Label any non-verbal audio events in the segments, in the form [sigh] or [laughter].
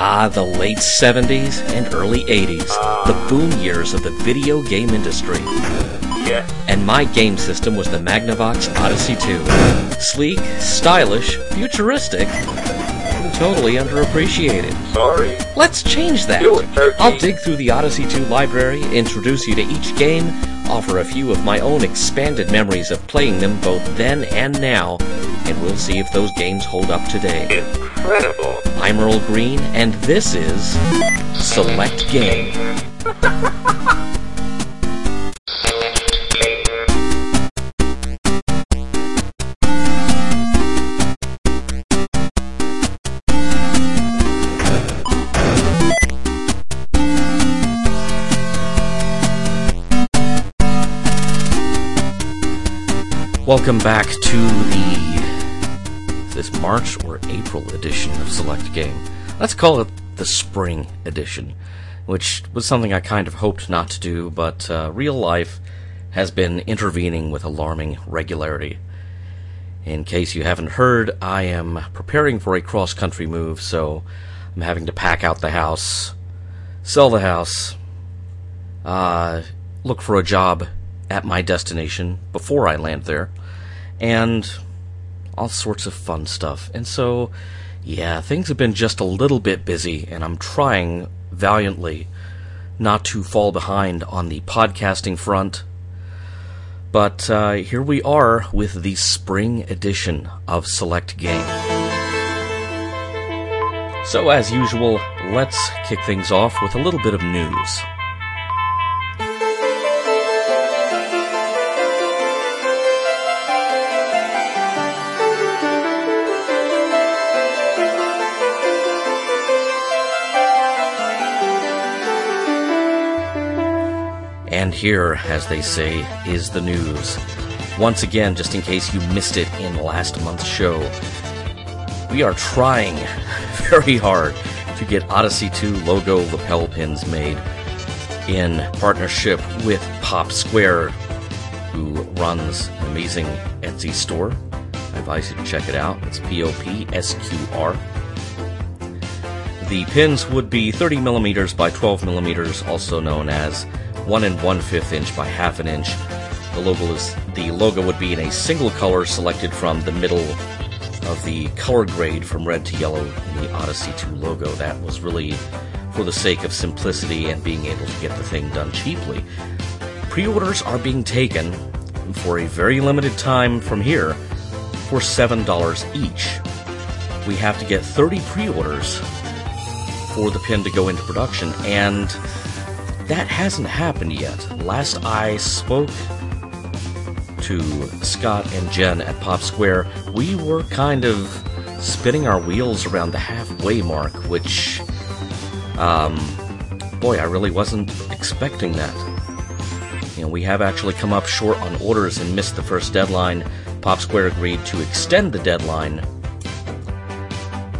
Ah, the late 70s and early 80s, the boom years of the video game industry. Yeah. And my game system was the Magnavox Odyssey 2. Sleek, stylish, futuristic, and totally underappreciated. Sorry. Let's change that. I'll dig through the Odyssey 2 library, introduce you to each game, offer a few of my own expanded memories of playing them both then and now, and we'll see if those games hold up today. Incredible. I'm Earl Green, and this is Select Game. Welcome back to the is this March April edition of Select Game. Let's call it the spring edition, which was something I kind of hoped not to do, but uh, real life has been intervening with alarming regularity. In case you haven't heard, I am preparing for a cross country move, so I'm having to pack out the house, sell the house, uh, look for a job at my destination before I land there, and all sorts of fun stuff. And so, yeah, things have been just a little bit busy, and I'm trying valiantly not to fall behind on the podcasting front. But uh, here we are with the spring edition of Select Game. So, as usual, let's kick things off with a little bit of news. Here, as they say, is the news. Once again, just in case you missed it in last month's show, we are trying [laughs] very hard to get Odyssey 2 logo lapel pins made in partnership with Pop Square, who runs an amazing Etsy store. I advise you to check it out. It's P O P S Q R. The pins would be 30 millimeters by 12 millimeters, also known as one and one fifth inch by half an inch. The logo is the logo would be in a single color selected from the middle of the color grade from red to yellow in the Odyssey 2 logo. That was really for the sake of simplicity and being able to get the thing done cheaply. Pre-orders are being taken for a very limited time from here for $7 each. We have to get 30 pre-orders for the pin to go into production and that hasn't happened yet. Last I spoke to Scott and Jen at Pop Square, we were kind of spinning our wheels around the halfway mark, which, um, boy, I really wasn't expecting that. You know, we have actually come up short on orders and missed the first deadline. Pop Square agreed to extend the deadline,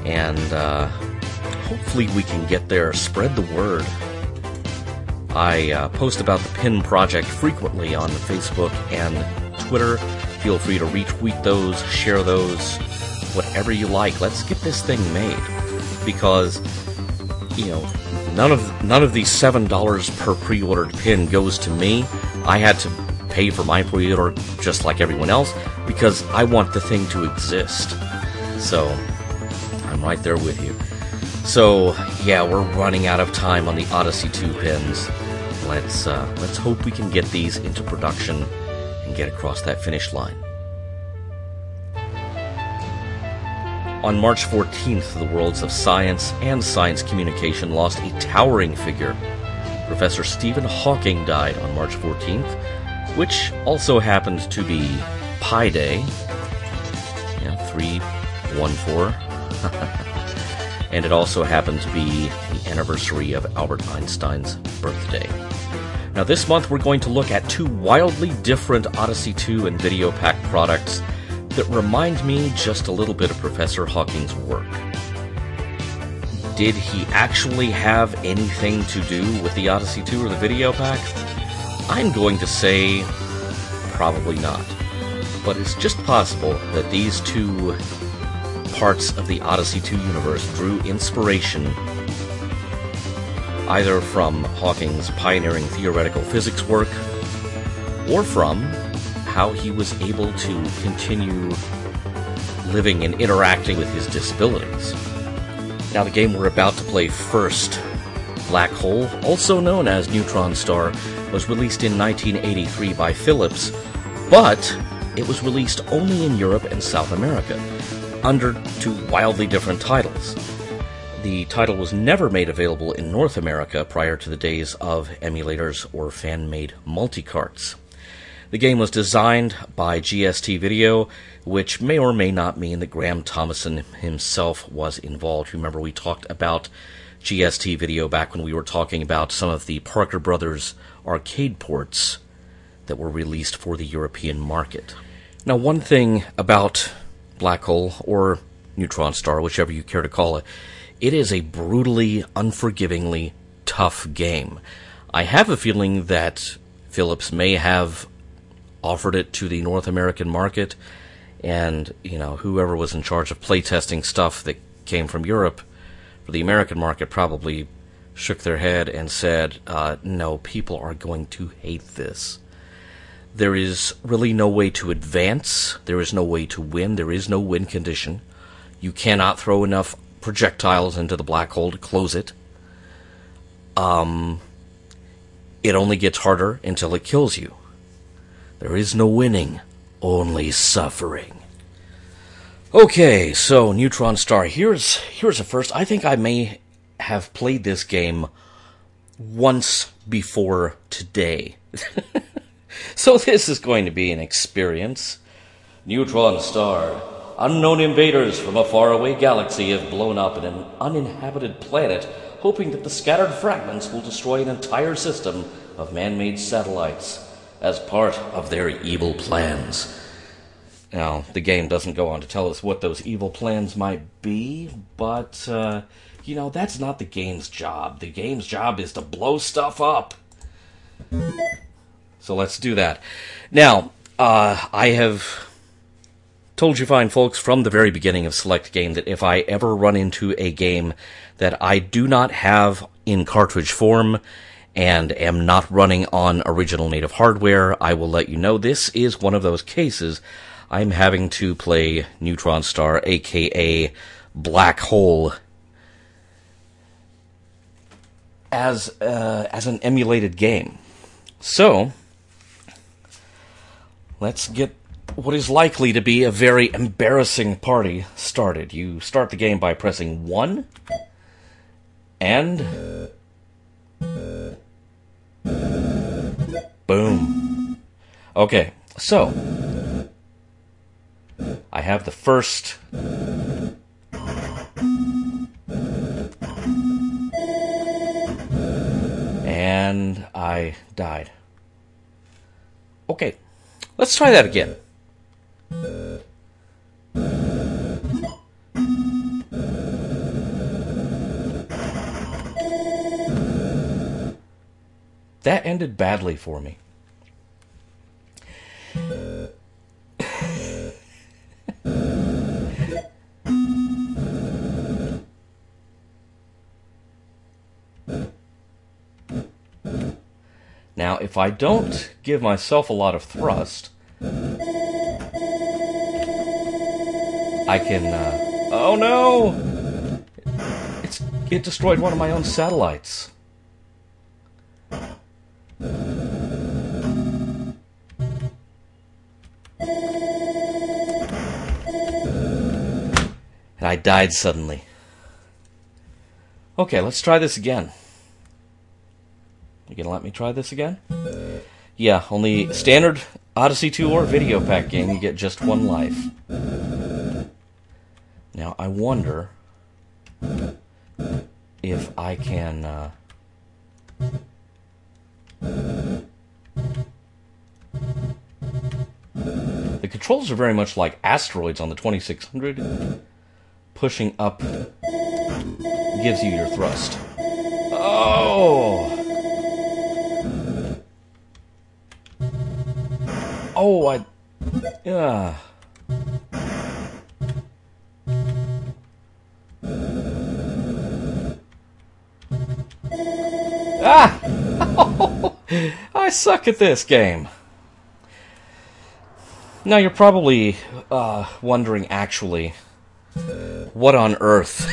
and uh, hopefully we can get there. Spread the word. I uh, post about the pin project frequently on Facebook and Twitter. Feel free to retweet those, share those, whatever you like. Let's get this thing made because you know none of none of these seven dollars per pre-ordered pin goes to me. I had to pay for my pre-order just like everyone else because I want the thing to exist. So I'm right there with you. So yeah, we're running out of time on the Odyssey 2 pins. Let's uh, let's hope we can get these into production and get across that finish line. On March 14th, the worlds of science and science communication lost a towering figure. Professor Stephen Hawking died on March 14th, which also happened to be Pi Day. Yeah, 314. [laughs] and it also happened to be the anniversary of Albert Einstein's birthday. Now, this month we're going to look at two wildly different Odyssey 2 and Video Pack products that remind me just a little bit of Professor Hawking's work. Did he actually have anything to do with the Odyssey 2 or the Video Pack? I'm going to say probably not. But it's just possible that these two parts of the Odyssey 2 universe drew inspiration either from Hawking's pioneering theoretical physics work or from how he was able to continue living and interacting with his disabilities. Now, the game we're about to play first, Black Hole, also known as Neutron Star, was released in 1983 by Philips, but it was released only in Europe and South America, under two wildly different titles. The title was never made available in North America prior to the days of emulators or fan made multicarts. The game was designed by GST Video, which may or may not mean that Graham Thomason himself was involved. Remember, we talked about GST Video back when we were talking about some of the Parker Brothers arcade ports that were released for the European market. Now, one thing about Black Hole, or Neutron Star, whichever you care to call it, it is a brutally, unforgivingly tough game. I have a feeling that Philips may have offered it to the North American market, and you know whoever was in charge of playtesting stuff that came from Europe for the American market probably shook their head and said, uh, "No, people are going to hate this." There is really no way to advance. There is no way to win. There is no win condition. You cannot throw enough projectiles into the black hole to close it. Um, it only gets harder until it kills you. There is no winning, only suffering. Okay, so Neutron Star. Here's here's a first. I think I may have played this game once before today. [laughs] so [laughs] this is going to be an experience. Neutron Star. Unknown invaders from a faraway galaxy have blown up in an uninhabited planet, hoping that the scattered fragments will destroy an entire system of man made satellites as part of their evil plans. Now, the game doesn't go on to tell us what those evil plans might be, but, uh, you know, that's not the game's job. The game's job is to blow stuff up. So let's do that. Now, uh, I have told you fine folks from the very beginning of Select Game that if I ever run into a game that I do not have in cartridge form and am not running on original native hardware, I will let you know this is one of those cases. I'm having to play Neutron Star, aka Black Hole, as uh, as an emulated game. So let's get what is likely to be a very embarrassing party started. You start the game by pressing one and Boom. Okay, so I have the first. And I died. Okay, let's try that again. That ended badly for me. Now, if I don't give myself a lot of thrust, I can. Uh, oh no! It's it destroyed one of my own satellites. And I died suddenly. Okay, let's try this again. You gonna let me try this again? Yeah, only standard Odyssey 2 or video pack game, you get just one life. Now, I wonder if I can. Uh, the controls are very much like asteroids on the 2600. Pushing up gives you your thrust. Oh! Oh, I. Yeah. Ah! [laughs] I suck at this game. Now you're probably uh, wondering, actually, what on earth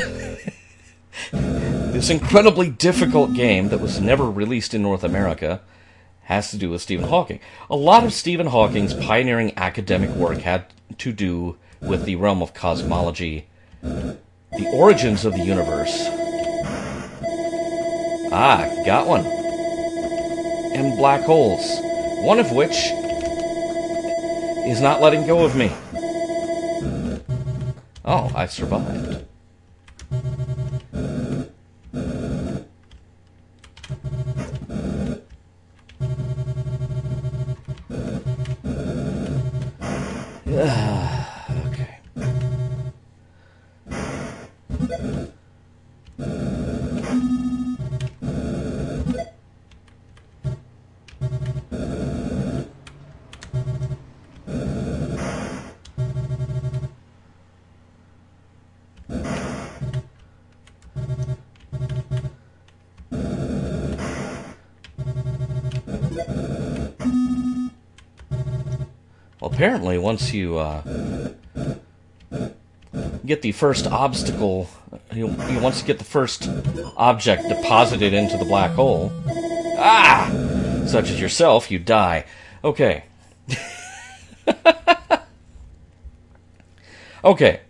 [laughs] this incredibly difficult game that was never released in North America has to do with Stephen Hawking. A lot of Stephen Hawking's pioneering academic work had to do with the realm of cosmology, the origins of the universe. Ah, got one. And black holes, one of which is not letting go of me. Oh, I survived. Apparently, once you uh, get the first obstacle, you, you once you get the first object deposited into the black hole, ah, such as yourself, you die. Okay. [laughs] okay.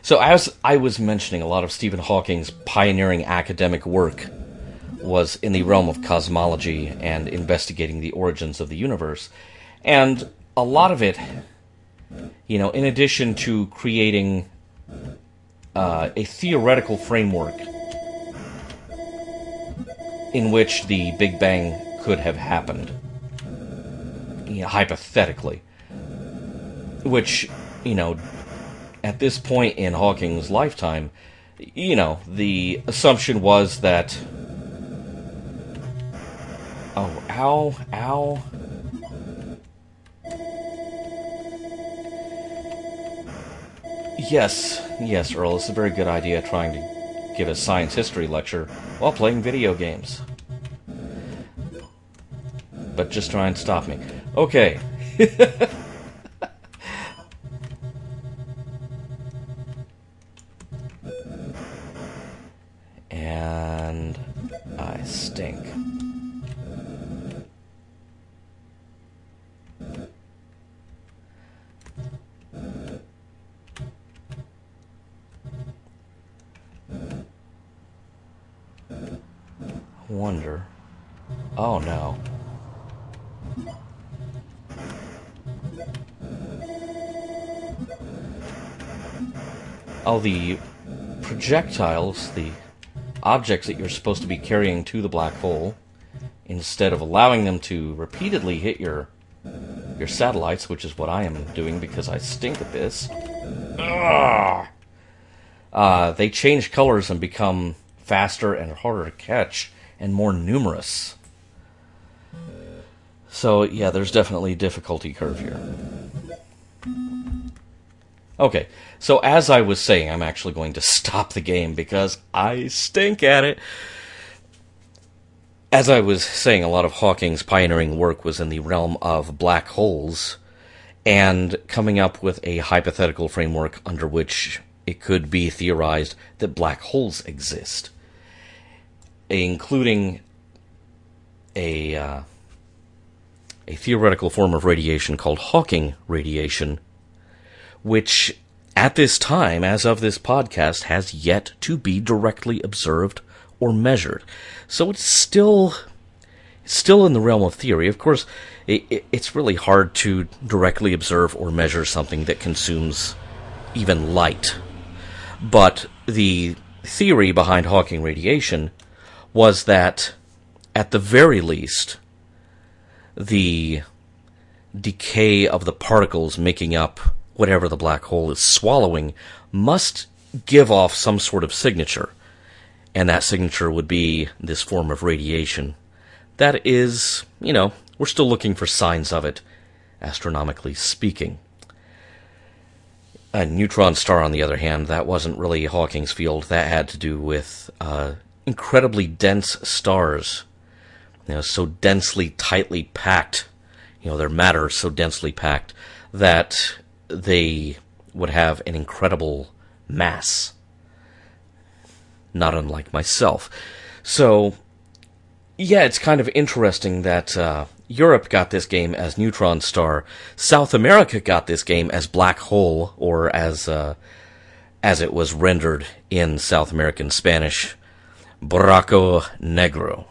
So as I was mentioning, a lot of Stephen Hawking's pioneering academic work was in the realm of cosmology and investigating the origins of the universe. And a lot of it, you know, in addition to creating uh, a theoretical framework in which the Big Bang could have happened, you know, hypothetically, which, you know, at this point in Hawking's lifetime, you know, the assumption was that. Oh, ow, ow. Yes, yes, Earl, it's a very good idea trying to give a science history lecture while playing video games. But just try and stop me. Okay. [laughs] the projectiles, the objects that you're supposed to be carrying to the black hole, instead of allowing them to repeatedly hit your your satellites, which is what I am doing because I stink at this. Ugh. Uh, they change colors and become faster and harder to catch and more numerous. So yeah, there's definitely a difficulty curve here. Okay, so as I was saying, I'm actually going to [laughs] stop the game because I stink at it. As I was saying, a lot of Hawking's pioneering work was in the realm of black holes and coming up with a hypothetical framework under which it could be theorized that black holes exist, including a uh, a theoretical form of radiation called Hawking radiation, which at this time, as of this podcast, has yet to be directly observed or measured. So it's still still in the realm of theory. Of course, it, it, it's really hard to directly observe or measure something that consumes even light. But the theory behind Hawking radiation was that, at the very least, the decay of the particles making up whatever the black hole is swallowing must give off some sort of signature. And that signature would be this form of radiation. That is, you know, we're still looking for signs of it, astronomically speaking. A neutron star, on the other hand, that wasn't really Hawking's field. That had to do with uh, incredibly dense stars you know, so densely, tightly packed, you know, their matter so densely packed that they would have an incredible mass. Not unlike myself. So, yeah, it's kind of interesting that uh, Europe got this game as Neutron Star. South America got this game as Black Hole, or as uh, as it was rendered in South American Spanish, Buraco Negro.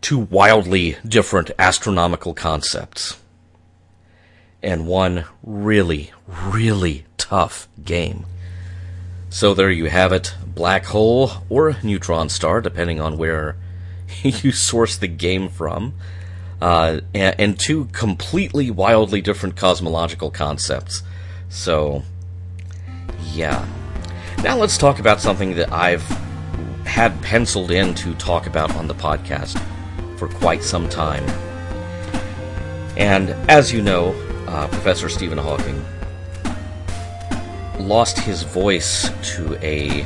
Two wildly different astronomical concepts. And one really, really tough game. So there you have it Black Hole or Neutron Star, depending on where [laughs] you source the game from. Uh, and, and two completely wildly different cosmological concepts. So, yeah. Now let's talk about something that I've had penciled in to talk about on the podcast for quite some time. And as you know, uh, Professor Stephen Hawking lost his voice to a,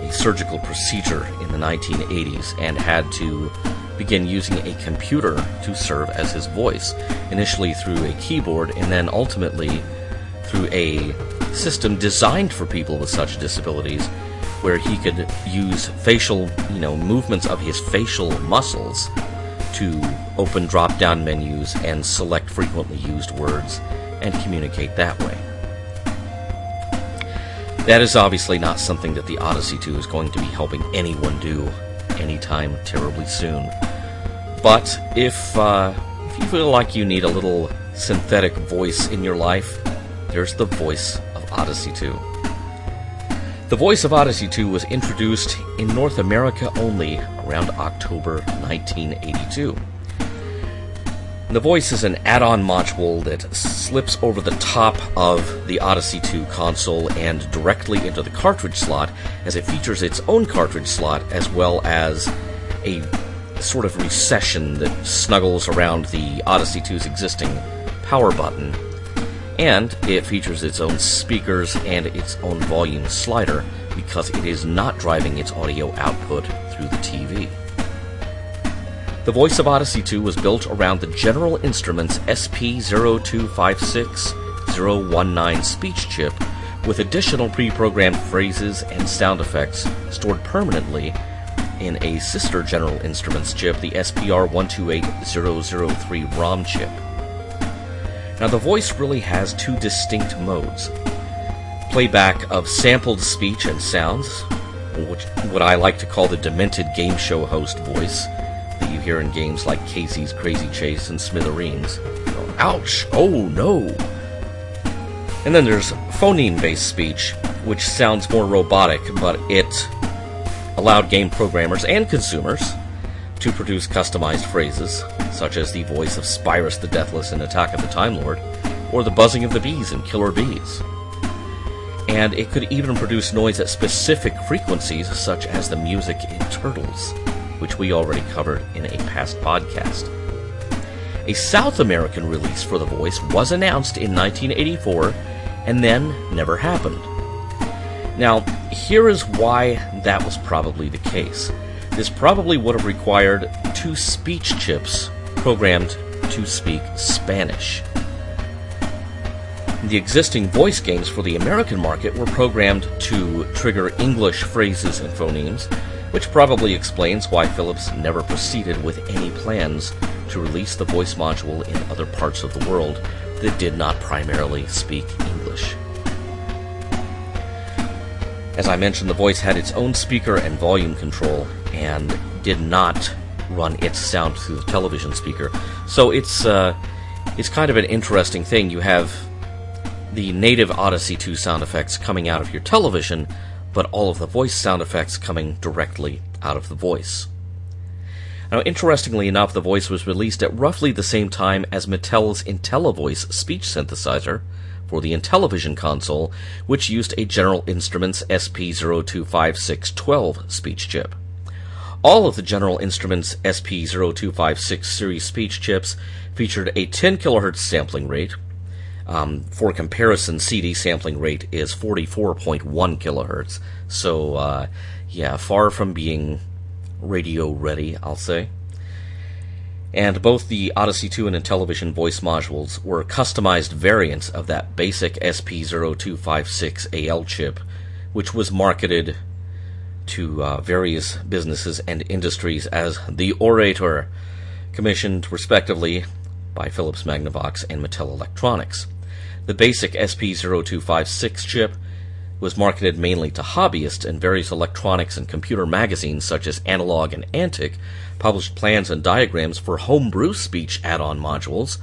a surgical procedure in the 1980s and had to begin using a computer to serve as his voice, initially through a keyboard and then ultimately through a system designed for people with such disabilities where he could use facial, you know, movements of his facial muscles to open drop down menus and select frequently used words and communicate that way. That is obviously not something that the Odyssey 2 is going to be helping anyone do anytime terribly soon. But if, uh, if you feel like you need a little synthetic voice in your life, there's the voice of Odyssey 2. The voice of Odyssey 2 was introduced in North America only around October 1982. The voice is an add on module that slips over the top of the Odyssey 2 console and directly into the cartridge slot, as it features its own cartridge slot as well as a sort of recession that snuggles around the Odyssey 2's existing power button. And it features its own speakers and its own volume slider because it is not driving its audio output through the TV. The voice of Odyssey 2 was built around the General Instruments SP0256-019 speech chip with additional pre-programmed phrases and sound effects stored permanently in a sister General Instruments chip, the SPR128003 ROM chip. Now the voice really has two distinct modes. Playback of sampled speech and sounds, which what I like to call the demented game show host voice, that you hear in games like K.C.'s Krazy Chase and Smithereens. Ouch! Oh no! And then there's phoneme based speech, which sounds more robotic, but it allowed game programmers and consumers to produce customized phrases, such as the voice of Spyrus the Deathless in Attack of the Time Lord, or the buzzing of the bees in Killer Bees. And it could even produce noise at specific frequencies, such as the music in Turtles which we already covered in a past podcast. A South American release for the voice was announced in 1984 and then never happened. Now, here is why that was probably the case. This probably would have required two speech chips programmed to speak Spanish. The existing voice games for the American market were programmed to trigger English phrases and phonemes, which probably explains why Philips never proceeded with any plans to release the voice module in other parts of the world that did not primarily speak English. As I mentioned, the voice had its own speaker and volume control and did not run its sound through the television speaker. So it's uh, it's kind of an interesting thing. You have the native Odyssey 2 sound effects coming out of your television, but all of the voice sound effects coming directly out of the voice. Now, interestingly enough, the voice was released at roughly the same time as Mattel's IntelliVoice speech synthesizer for the Intellivision console, which used a General Instruments SP025612 speech chip. All of the General Instruments SP0256 series speech chips featured a 10 kHz sampling rate, um, for comparison, CD sampling rate is 44.1 kilohertz. So, uh, yeah, far from being radio ready, I'll say. And both the Odyssey 2 and Intellivision voice modules were customized variants of that basic SP0256AL chip, which was marketed to uh, various businesses and industries as the Orator, commissioned respectively by Philips Magnavox and Mattel Electronics. The basic SP0256 chip was marketed mainly to hobbyists, and various electronics and computer magazines such as Analog and Antic published plans and diagrams for homebrew speech add on modules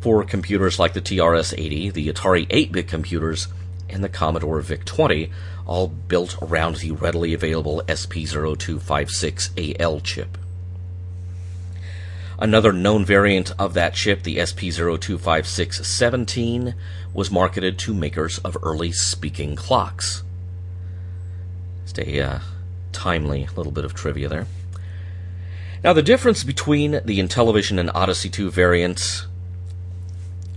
for computers like the TRS 80, the Atari 8 bit computers, and the Commodore VIC 20, all built around the readily available SP0256AL chip. Another known variant of that chip, the SP025617, was marketed to makers of early speaking clocks. Stay uh, timely little bit of trivia there. Now, the difference between the Intellivision and Odyssey 2 variants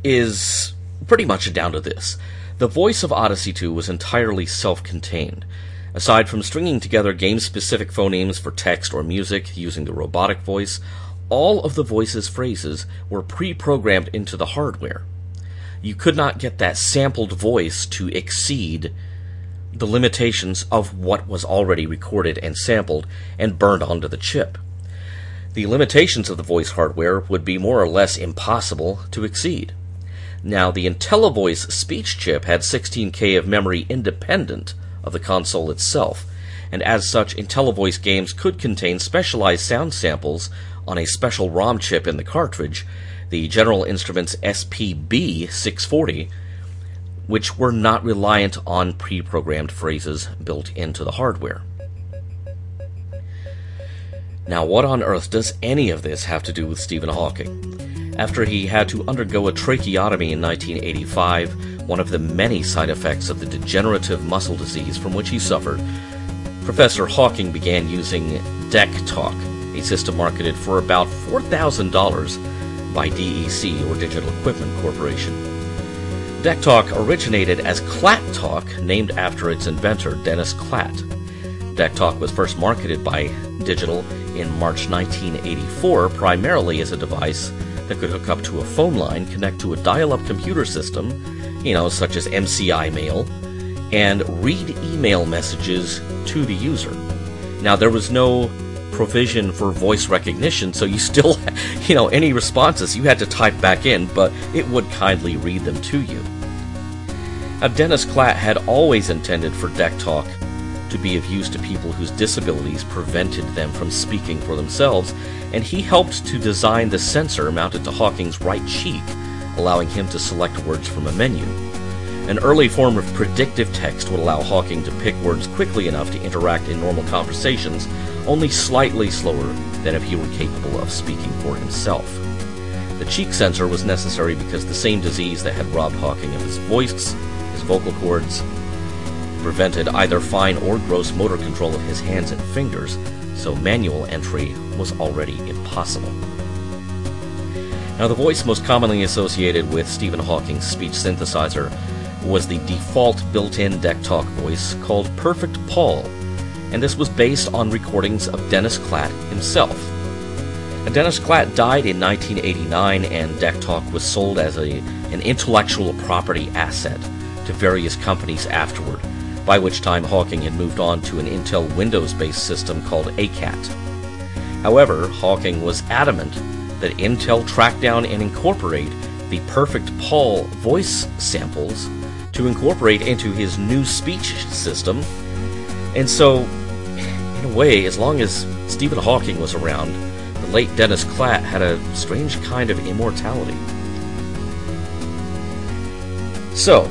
is pretty much down to this. The voice of Odyssey 2 was entirely self contained. Aside from stringing together game specific phonemes for text or music using the robotic voice, all of the voice's phrases were pre programmed into the hardware. You could not get that sampled voice to exceed the limitations of what was already recorded and sampled and burned onto the chip. The limitations of the voice hardware would be more or less impossible to exceed. Now, the IntelliVoice speech chip had 16K of memory independent of the console itself, and as such, IntelliVoice games could contain specialized sound samples on a special ROM chip in the cartridge, the General Instruments SPB 640, which were not reliant on pre programmed phrases built into the hardware. Now, what on earth does any of this have to do with Stephen Hawking? After he had to undergo a tracheotomy in 1985, one of the many side effects of the degenerative muscle disease from which he suffered, Professor Hawking began using DEC Talk, system marketed for about $4,000 by DEC, or Digital Equipment Corporation. DEC Talk originated as Klatt Talk, named after its inventor, Dennis Klatt. DEC Talk was first marketed by Digital in March 1984, primarily as a device that could hook up to a phone line, connect to a dial up computer system, you know, such as MCI mail, and read email messages to the user. Now, there was no provision for voice recognition, so you still, [laughs] you know, any responses you had to type back in, but it would kindly read them to you. Now, Dennis Klatt had always intended for DEC Talk to be of use to people whose disabilities prevented them from speaking for themselves, and he helped to design the sensor mounted to Hawking's right cheek, allowing him to select words from a menu. An early form of predictive text would allow Hawking to pick words quickly enough to interact in normal conversations, only slightly slower than if he were capable of speaking for himself. The cheek sensor was necessary because the same disease that had robbed Hawking of his voice, his vocal cords, prevented either fine or gross motor control of his hands and fingers, so manual entry was already impossible. Now, the voice most commonly associated with Stephen Hawking's speech synthesizer was the default built in DEC Talk voice called Perfect Paul, and this was based on recordings of Dennis Klatt himself. Dennis Klatt died in 1989, and DEC Talk was sold as a, an intellectual property asset to various companies afterward, by which time Hawking had moved on to an Intel Windows based system called ACAT. However, Hawking was adamant that Intel track down and incorporate the Perfect Paul voice samples to incorporate into his new speech system. And so, in a way, as long as Stephen Hawking was around, the late Dennis Klatt had a strange kind of immortality. So,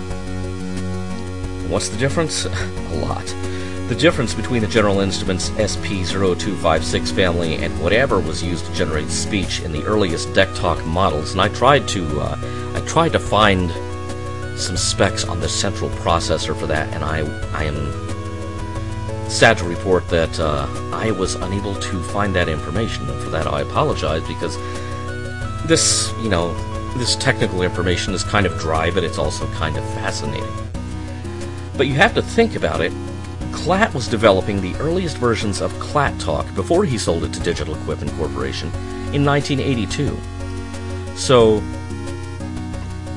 what's the difference? [laughs] a lot. The difference between the General Instruments SP0256 family and whatever was used to generate speech in the earliest DEC Talk models, and I tried to, uh, I tried to find some specs on the central processor for that, and I, I am sad to report that uh, I was unable to find that information. And for that, I apologize because this, you know, this technical information is kind of dry, but it's also kind of fascinating. But you have to think about it. Klatt was developing the earliest versions of Klatt Talk before he sold it to Digital Equipment Corporation in 1982. So,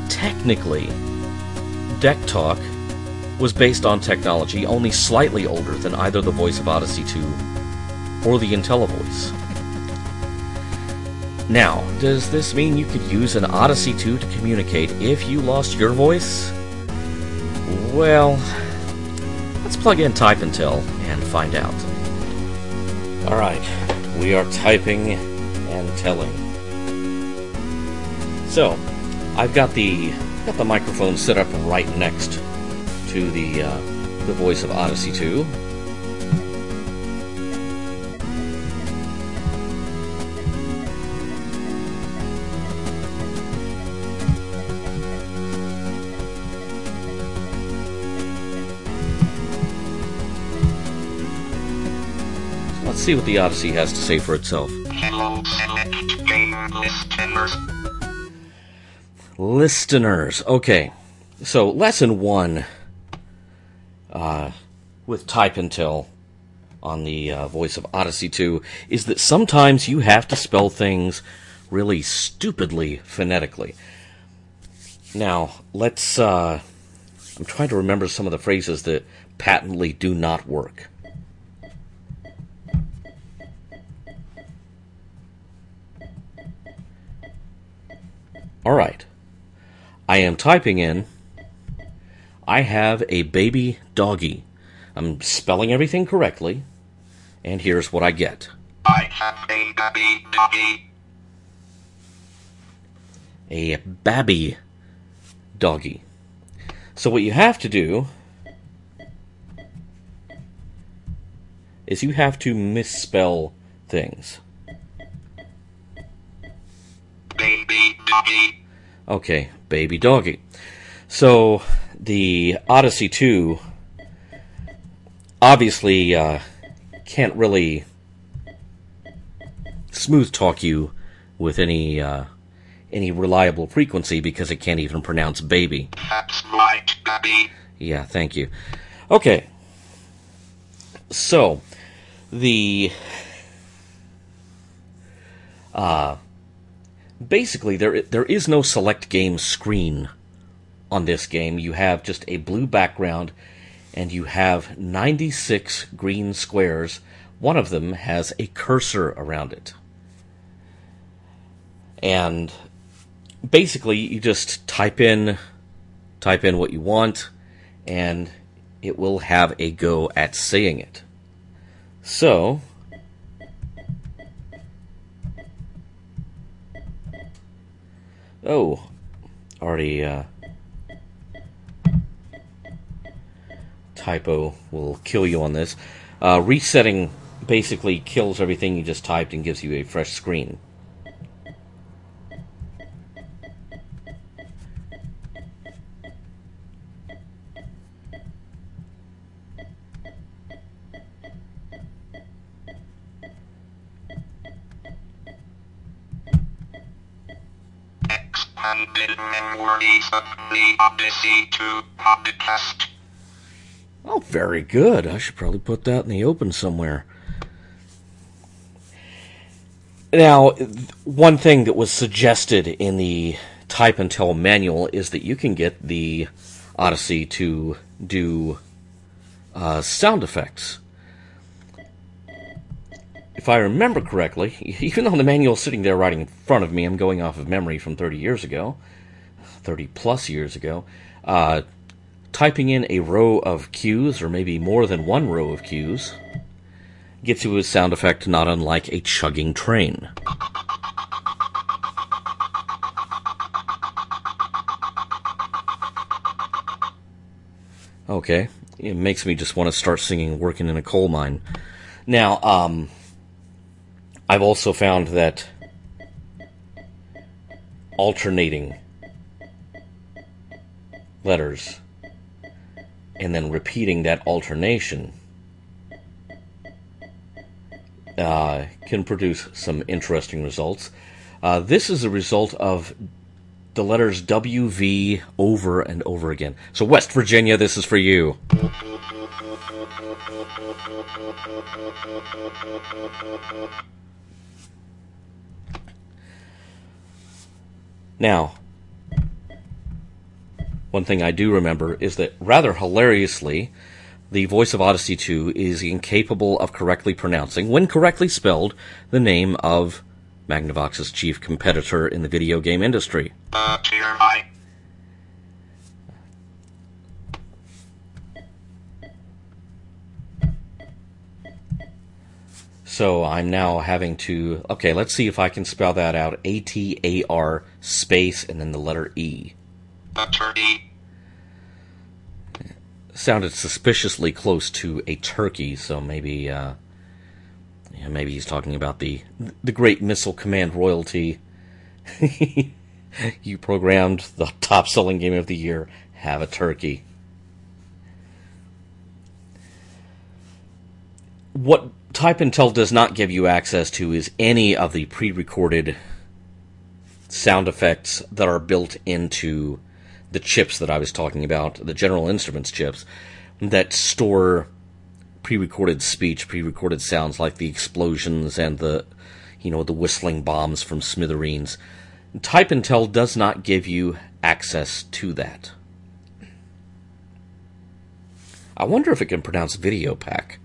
technically, DEC Talk was based on technology only slightly older than either the voice of Odyssey 2 or the IntelliVoice. Now, does this mean you could use an Odyssey 2 to communicate if you lost your voice? Well, let's plug in Type and Tell and find out. Alright, we are typing and telling. So, I've got the got the microphone set up right next to the uh, the voice of Odyssey 2. Let's see what the Odyssey has to say for itself. Hello, select game listeners. Listeners. Okay. So, lesson one uh, with Type and Tell on the uh, voice of Odyssey 2 is that sometimes you have to spell things really stupidly phonetically. Now, let's. Uh, I'm trying to remember some of the phrases that patently do not work. All right. I am typing in. I have a baby doggy. I'm spelling everything correctly. And here's what I get I have a baby doggy. a babby doggy. So, what you have to do is you have to misspell things. Baby doggy. Okay, baby doggy. So the Odyssey 2 obviously uh, can't really smooth talk you with any uh, any reliable frequency because it can't even pronounce baby. That's right, baby. Yeah, thank you. Okay. So, the uh basically there there is no select game screen on this game. You have just a blue background and you have 96 green squares. One of them has a cursor around it. And basically you just type in type in what you want and it will have a go at saying it. So, oh, already uh, typo will kill you on this. Uh, resetting basically kills everything you just typed and gives you a fresh screen. podcast. Oh, very good. I should probably put that in the open somewhere. Now, one thing that was suggested in the Type and Tell manual is that you can get the Odyssey to do uh, sound effects. If I remember correctly, [laughs] even though the manual's sitting there writing in front of me, I'm going off of memory from 30 years ago. 30 plus years ago. Uh, typing in a row of cues, or maybe more than one row of cues, gets you a sound effect not unlike a chugging train. Okay, it makes me just want to start singing "Working in a Coal Mine." Now, um, I've also found that alternating letters and then repeating that alternation uh, can produce some interesting results. Uh, this is a result of the letters WV over and over again. So, West Virginia, this is for you. Now, one thing I do remember is that rather hilariously, the voice of Odyssey 2 is incapable of correctly pronouncing, when correctly spelled, the name of Magnavox's chief competitor in the video game industry. Uh. So I'm now having to. Okay, let's see if I can spell that out. A T A R space and then the letter E. Attorney. Sounded suspiciously close to a turkey, so maybe. Uh, yeah, maybe he's talking about the the Great Missile Command royalty. [laughs] you programmed the top selling game of the year. Have a turkey. What Type and Tell does not give you access to is any of the pre recorded sound effects that are built into the chips that I was talking about, the General Instruments chips, that store pre-recorded speech, pre-recorded sounds like the explosions and the, you know, the whistling bombs from smithereens. Type and Tell does not give you access to that. I wonder if it can pronounce Videopac.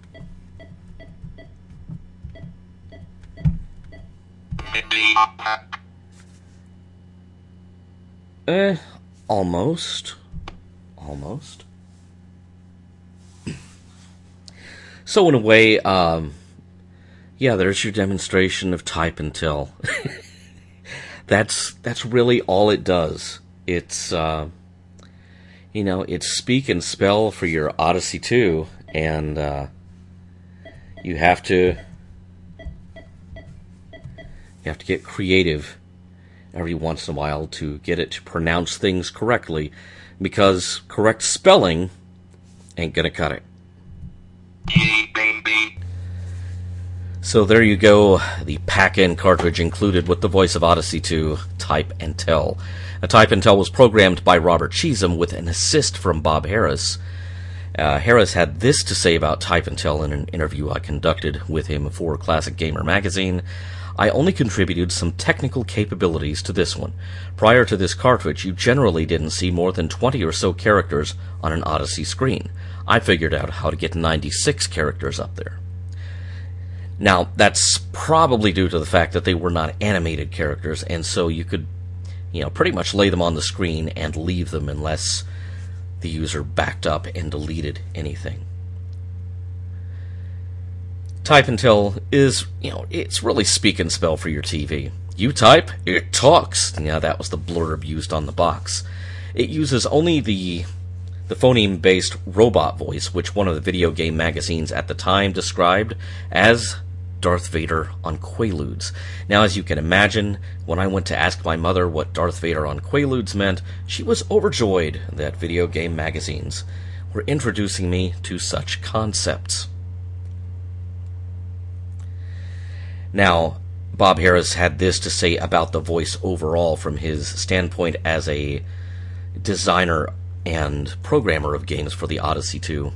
Eh, almost. Almost. [clears throat] So in a way, um, yeah, there's your demonstration of Type and Tell. [laughs] that's that's really all it does. It's uh, you know, it's speak and spell for your Odyssey 2, and uh, you have to you have to get creative every once in a while to get it to pronounce things correctly, because correct spelling ain't gonna cut it. So there you go, the pack-in cartridge included with the voice of Odyssey 2, Type and Tell. A Type and Tell was programmed by Robert Cheesem with an assist from Bob Harris. Uh, Harris had this to say about Type and Tell in an interview I conducted with him for Classic Gamer magazine. I only contributed some technical capabilities to this one. Prior to this cartridge, you generally didn't see more than 20 or so characters on an Odyssey screen. I figured out how to get 96 characters up there. Now, that's probably due to the fact that they were not animated characters, and so you could, you know, pretty much lay them on the screen and leave them unless the user backed up and deleted anything. Type and Tell is, you know, it's really speak and spell for your TV. You type, it talks. Yeah, that was the blurb used on the box. It uses only the the phoneme based robot voice, which one of the video game magazines at the time described as Darth Vader on Quaaludes. Now, as you can imagine, when I went to ask my mother what Darth Vader on Quaaludes meant, she was overjoyed that video game magazines were introducing me to such concepts. Now, Bob Harris had this to say about the voice overall from his standpoint as a designer and programmer of games for the Odyssey 2.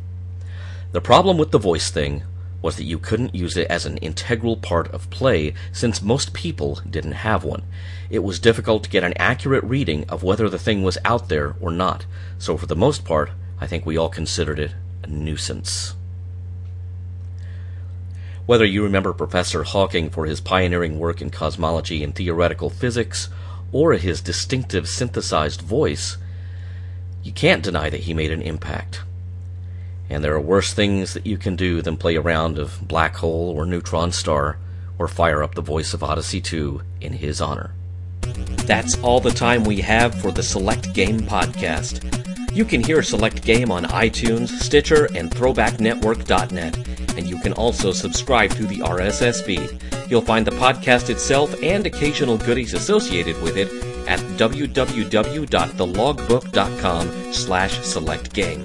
The problem with the voice thing was that you couldn't use it as an integral part of play since most people didn't have one. It was difficult to get an accurate reading of whether the thing was out there or not, so for the most part, I think we all considered it a nuisance. Whether you remember Professor Hawking for his pioneering work in cosmology and theoretical physics, or his distinctive synthesized voice, you can't deny that he made an impact. And there are worse things that you can do than play a round of Black Hole or Neutron Star or fire up the voice of Odyssey 2 in his honor. That's all the time we have for the Select Game podcast. You can hear Select Game on iTunes, Stitcher, and ThrowbackNetwork.net, and you can also subscribe through the RSS feed. You'll find the podcast itself and occasional goodies associated with it at www.thelogbook.com slash selectgame.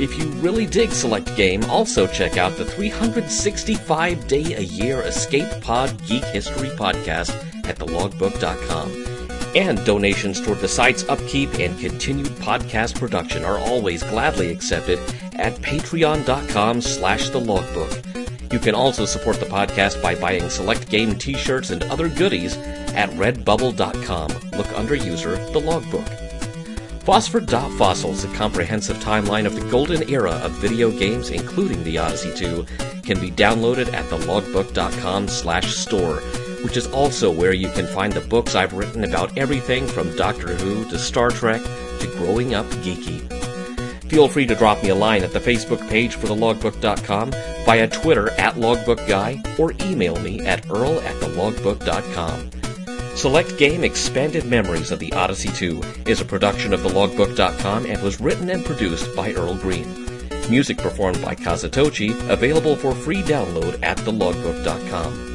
If you really dig Select Game, also check out the 365 day a year Escape Pod Geek History podcast at thelogbook.com. And donations toward the site's upkeep and continued podcast production are always gladly accepted at patreon.com slash the logbook. You can also support the podcast by buying select game t-shirts and other goodies at redbubble.com. Look under user the logbook. Phosphor Dot Fossils, a comprehensive timeline of the golden era of video games, including the Odyssey 2, can be downloaded at thelogbook.com slash store, which is also where you can find the books I've written about everything from Doctor Who to Star Trek to growing up geeky. Feel free to drop me a line at the Facebook page for thelogbook.com, via Twitter at logbookguy, or email me at earl at thelogbook.com. Select Game Expanded Memories of the Odyssey 2 is a production of thelogbook.com and was written and produced by Earl Green. Music performed by Kazutochi, available for free download at thelogbook.com.